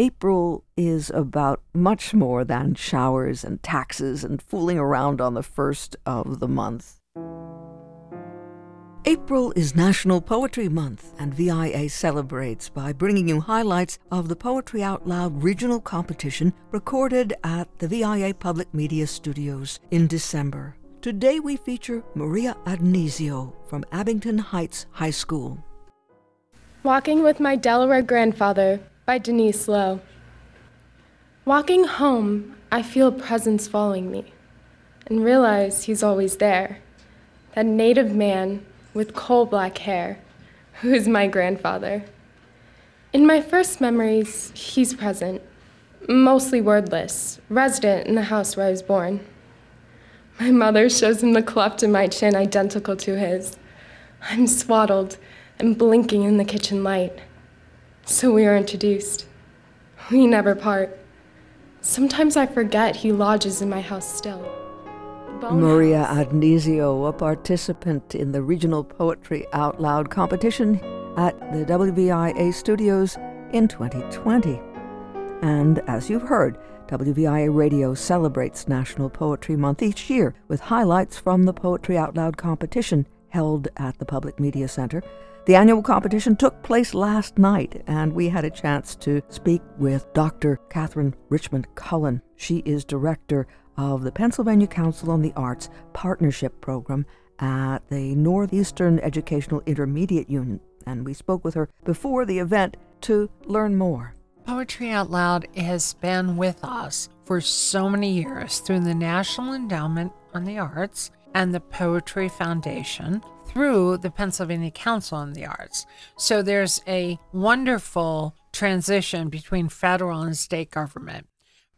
April is about much more than showers and taxes and fooling around on the first of the month. April is National Poetry Month, and VIA celebrates by bringing you highlights of the Poetry Out Loud regional competition recorded at the VIA Public Media Studios in December. Today we feature Maria Adnesio from Abington Heights High School. Walking with My Delaware Grandfather by Denise Low. Walking home, I feel a presence following me and realize he's always there. That native man with coal black hair, who is my grandfather. In my first memories, he's present, mostly wordless, resident in the house where I was born. My mother shows him the cleft in my chin identical to his. I'm swaddled and blinking in the kitchen light. So we are introduced. We never part. Sometimes I forget he lodges in my house still. Maria Adnesio, a participant in the Regional Poetry Out Loud competition at the WVIA studios in 2020. And as you've heard, WVIA Radio celebrates National Poetry Month each year with highlights from the Poetry Out Loud competition held at the Public Media Center. The annual competition took place last night, and we had a chance to speak with Dr. Catherine Richmond Cullen. She is director of the Pennsylvania Council on the Arts Partnership Program at the Northeastern Educational Intermediate Unit, and we spoke with her before the event to learn more. Poetry Out Loud has been with us for so many years through the National Endowment on the Arts and the Poetry Foundation through the Pennsylvania Council on the Arts. So there's a wonderful transition between federal and state government.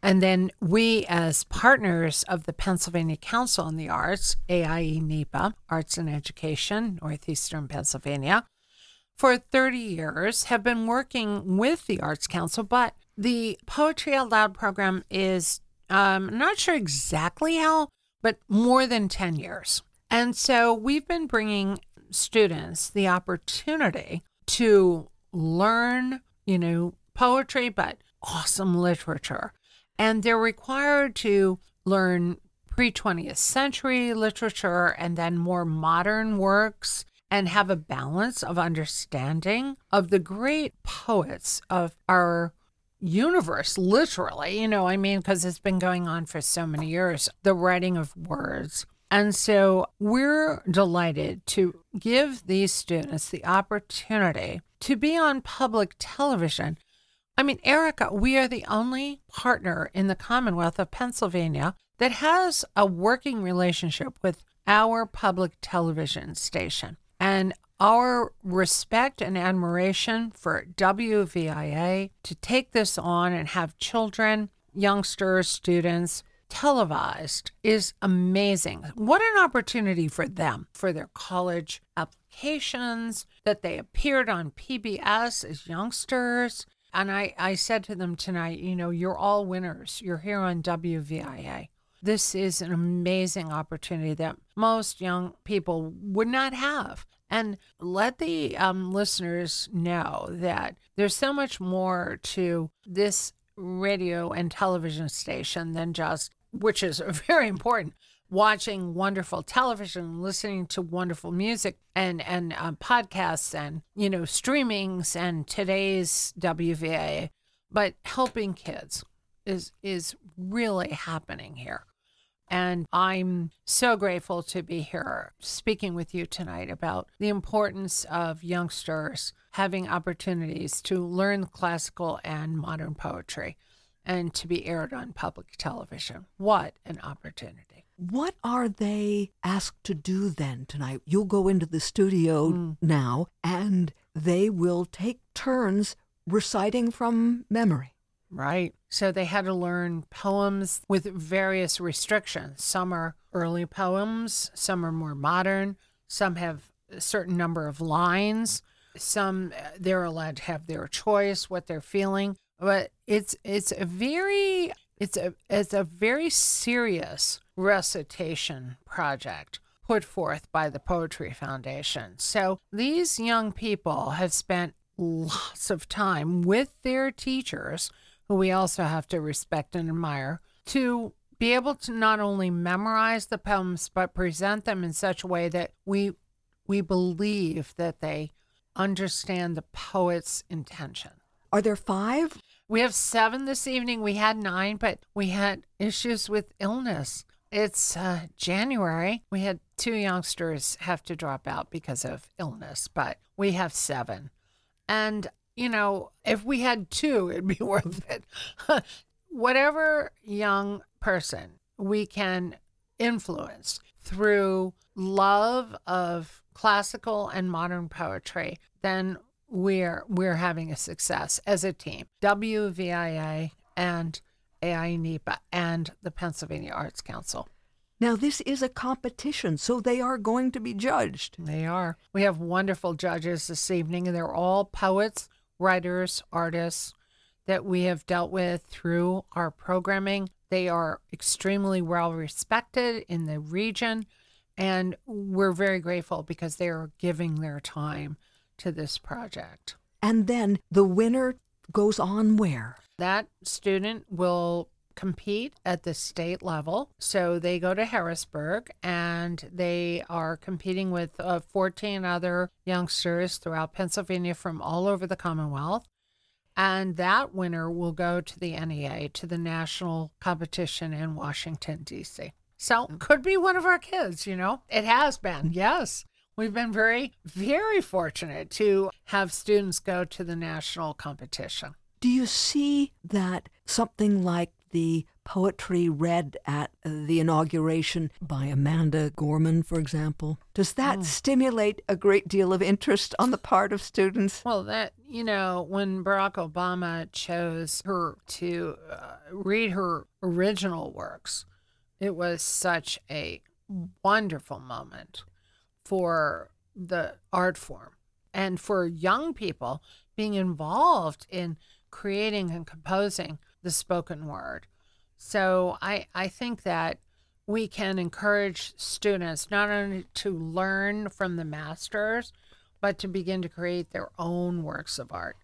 And then we, as partners of the Pennsylvania Council on the Arts, AIE NEPA, Arts and Education, Northeastern Pennsylvania, for 30 years have been working with the Arts Council, but the Poetry Out Loud program is, um, not sure exactly how, but more than 10 years. And so we've been bringing students the opportunity to learn, you know, poetry, but awesome literature and they're required to learn pre 20th century literature and then more modern works and have a balance of understanding of the great poets of our universe, literally. You know, I mean, because it's been going on for so many years, the writing of words. And so we're delighted to give these students the opportunity to be on public television I mean, Erica, we are the only partner in the Commonwealth of Pennsylvania that has a working relationship with our public television station. And our respect and admiration for WVIA to take this on and have children, youngsters, students televised is amazing. What an opportunity for them, for their college applications, that they appeared on PBS as youngsters and I, I said to them tonight, you know, you're all winners. You're here on WVIA. This is an amazing opportunity that most young people would not have. And let the um, listeners know that there's so much more to this radio and television station than just, which is very important, watching wonderful television, listening to wonderful music and and uh, podcasts and you know streamings and today's WVA, but helping kids is is really happening here. And I'm so grateful to be here speaking with you tonight about the importance of youngsters having opportunities to learn classical and modern poetry and to be aired on public television. What an opportunity. What are they asked to do then tonight? You'll go into the studio mm. now and they will take turns reciting from memory. Right. So they had to learn poems with various restrictions. Some are early poems, some are more modern, some have a certain number of lines, some they're allowed to have their choice, what they're feeling. But it's it's a very it's a it's a very serious recitation project put forth by the Poetry Foundation. So these young people have spent lots of time with their teachers who we also have to respect and admire, to be able to not only memorize the poems but present them in such a way that we we believe that they understand the poet's intention. Are there five? We have seven this evening. We had nine, but we had issues with illness. It's uh, January. We had two youngsters have to drop out because of illness, but we have seven. And, you know, if we had two, it'd be worth it. Whatever young person we can influence through love of classical and modern poetry, then we're we're having a success as a team. WVIA and AI NEPA and the Pennsylvania Arts Council. Now, this is a competition, so they are going to be judged. They are. We have wonderful judges this evening, and they're all poets, writers, artists that we have dealt with through our programming. They are extremely well respected in the region, and we're very grateful because they are giving their time to this project. And then the winner goes on where? That student will compete at the state level. So they go to Harrisburg and they are competing with uh, 14 other youngsters throughout Pennsylvania from all over the Commonwealth. And that winner will go to the NEA, to the national competition in Washington, D.C. So could be one of our kids, you know? It has been, yes. We've been very, very fortunate to have students go to the national competition. Do you see that something like the poetry read at the inauguration by Amanda Gorman, for example? Does that mm. stimulate a great deal of interest on the part of students? Well, that, you know, when Barack Obama chose her to uh, read her original works, it was such a wonderful moment for the art form and for young people being involved in creating and composing the spoken word. So I, I think that we can encourage students not only to learn from the masters, but to begin to create their own works of art.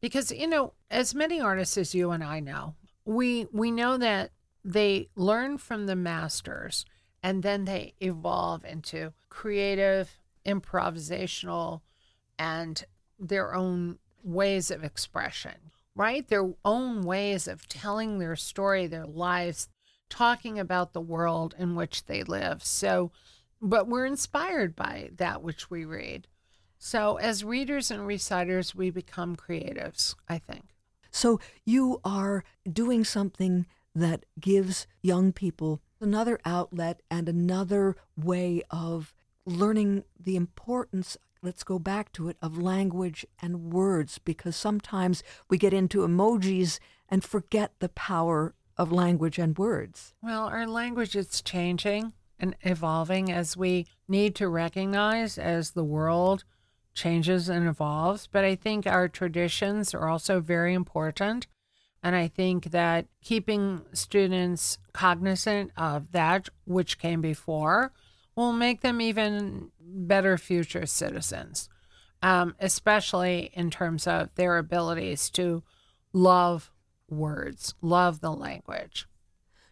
Because, you know, as many artists as you and I know, we we know that they learn from the masters and then they evolve into creative, improvisational, and their own ways of expression right? Their own ways of telling their story, their lives, talking about the world in which they live. So, but we're inspired by that which we read. So, as readers and reciters, we become creatives, I think. So, you are doing something that gives young people another outlet and another way of learning the importance let's go back to it, of language and words, because sometimes we get into emojis and forget the power of language and words. Well, our language is changing and evolving as we need to recognize as the world changes and evolves. But I think our traditions are also very important. And I think that keeping students cognizant of that which came before will make them even better future citizens, um, especially in terms of their abilities to love words, love the language.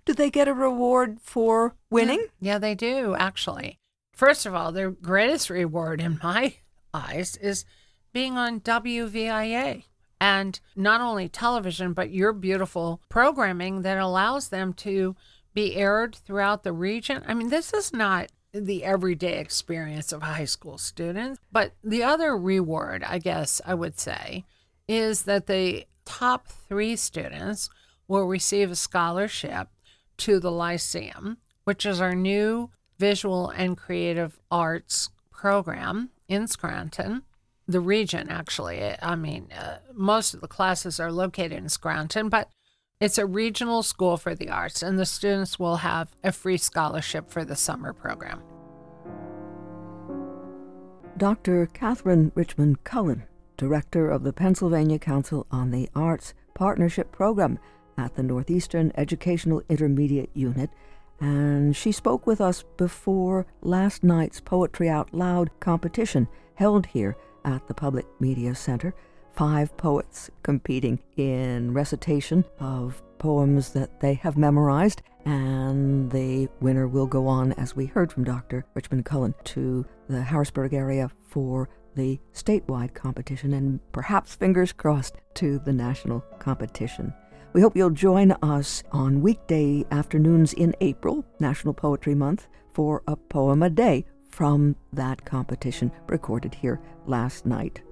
Do they get a reward for winning? Yeah, yeah, they do, actually. First of all, their greatest reward in my eyes is being on WVIA and not only television, but your beautiful programming that allows them to be aired throughout the region. I mean, this is not the everyday experience of high school students. But the other reward, I guess I would say, is that the top three students will receive a scholarship to the Lyceum, which is our new visual and creative arts program in Scranton. The region, actually. I mean, uh, most of the classes are located in Scranton, but it's a regional school for the arts, and the students will have a free scholarship for the summer program. Dr. Catherine Richmond Cullen, Director of the Pennsylvania Council on the Arts Partnership Program at the Northeastern Educational Intermediate Unit, and she spoke with us before last night's Poetry Out Loud competition held here at the Public Media Center five poets competing in recitation of poems that they have memorized, and the winner will go on, as we heard from Dr. Richmond Cullen, to the Harrisburg area for the statewide competition and perhaps, fingers crossed, to the national competition. We hope you'll join us on weekday afternoons in April, National Poetry Month, for a poem a day from that competition recorded here last night.